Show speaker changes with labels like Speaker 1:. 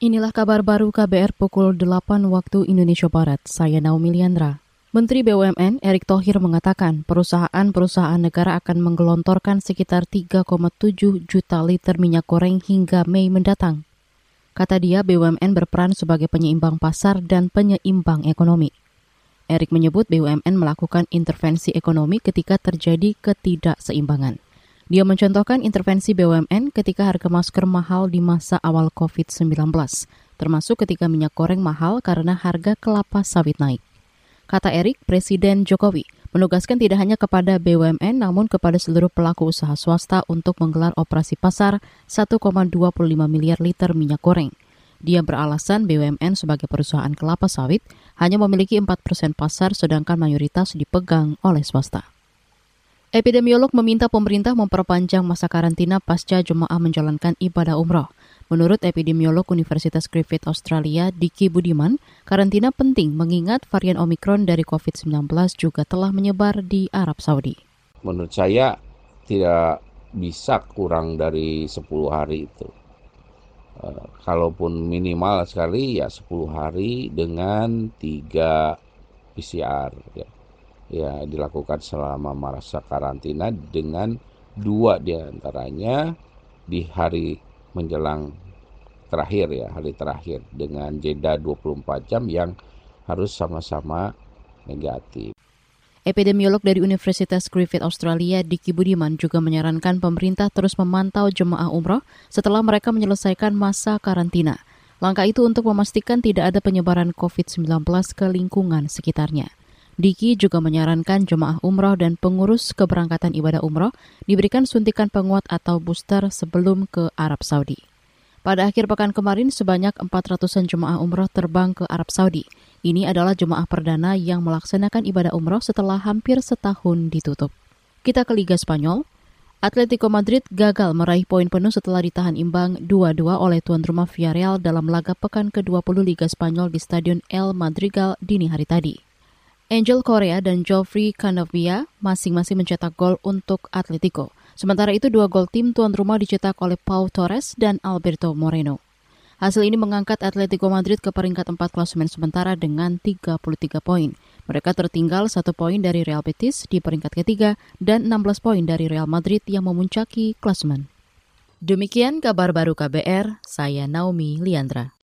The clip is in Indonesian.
Speaker 1: Inilah kabar baru KBR pukul 8 waktu Indonesia Barat. Saya Naomi Liandra. Menteri BUMN Erick Thohir mengatakan perusahaan-perusahaan negara akan menggelontorkan sekitar 3,7 juta liter minyak goreng hingga Mei mendatang. Kata dia, BUMN berperan sebagai penyeimbang pasar dan penyeimbang ekonomi. Erick menyebut BUMN melakukan intervensi ekonomi ketika terjadi ketidakseimbangan. Dia mencontohkan intervensi BUMN ketika harga masker mahal di masa awal COVID-19, termasuk ketika minyak goreng mahal karena harga kelapa sawit naik. Kata Erik, Presiden Jokowi menugaskan tidak hanya kepada BUMN namun kepada seluruh pelaku usaha swasta untuk menggelar operasi pasar 1,25 miliar liter minyak goreng. Dia beralasan BUMN sebagai perusahaan kelapa sawit hanya memiliki 4 persen pasar sedangkan mayoritas dipegang oleh swasta. Epidemiolog meminta pemerintah memperpanjang masa karantina pasca jemaah menjalankan ibadah umroh. Menurut epidemiolog Universitas Griffith Australia, Diki Budiman, karantina penting mengingat varian Omikron dari COVID-19 juga telah menyebar di Arab Saudi.
Speaker 2: Menurut saya tidak bisa kurang dari 10 hari itu. Uh, kalaupun minimal sekali ya 10 hari dengan 3 PCR. Ya ya dilakukan selama masa karantina dengan dua di antaranya di hari menjelang terakhir ya hari terakhir dengan jeda 24 jam yang harus sama-sama negatif.
Speaker 1: Epidemiolog dari Universitas Griffith Australia, Diki Budiman, juga menyarankan pemerintah terus memantau jemaah umroh setelah mereka menyelesaikan masa karantina. Langkah itu untuk memastikan tidak ada penyebaran COVID-19 ke lingkungan sekitarnya. Diki juga menyarankan jemaah umroh dan pengurus keberangkatan ibadah umroh diberikan suntikan penguat atau booster sebelum ke Arab Saudi. Pada akhir pekan kemarin, sebanyak 400-an jemaah umroh terbang ke Arab Saudi. Ini adalah jemaah perdana yang melaksanakan ibadah umroh setelah hampir setahun ditutup. Kita ke Liga Spanyol. Atletico Madrid gagal meraih poin penuh setelah ditahan imbang 2-2 oleh tuan rumah Villarreal dalam laga pekan ke-20 Liga Spanyol di Stadion El Madrigal dini hari tadi. Angel Korea dan Geoffrey Canovia masing-masing mencetak gol untuk Atletico. Sementara itu dua gol tim tuan rumah dicetak oleh Pau Torres dan Alberto Moreno. Hasil ini mengangkat Atletico Madrid ke peringkat 4 klasemen sementara dengan 33 poin. Mereka tertinggal satu poin dari Real Betis di peringkat ketiga dan 16 poin dari Real Madrid yang memuncaki klasemen. Demikian kabar baru KBR, saya Naomi Liandra.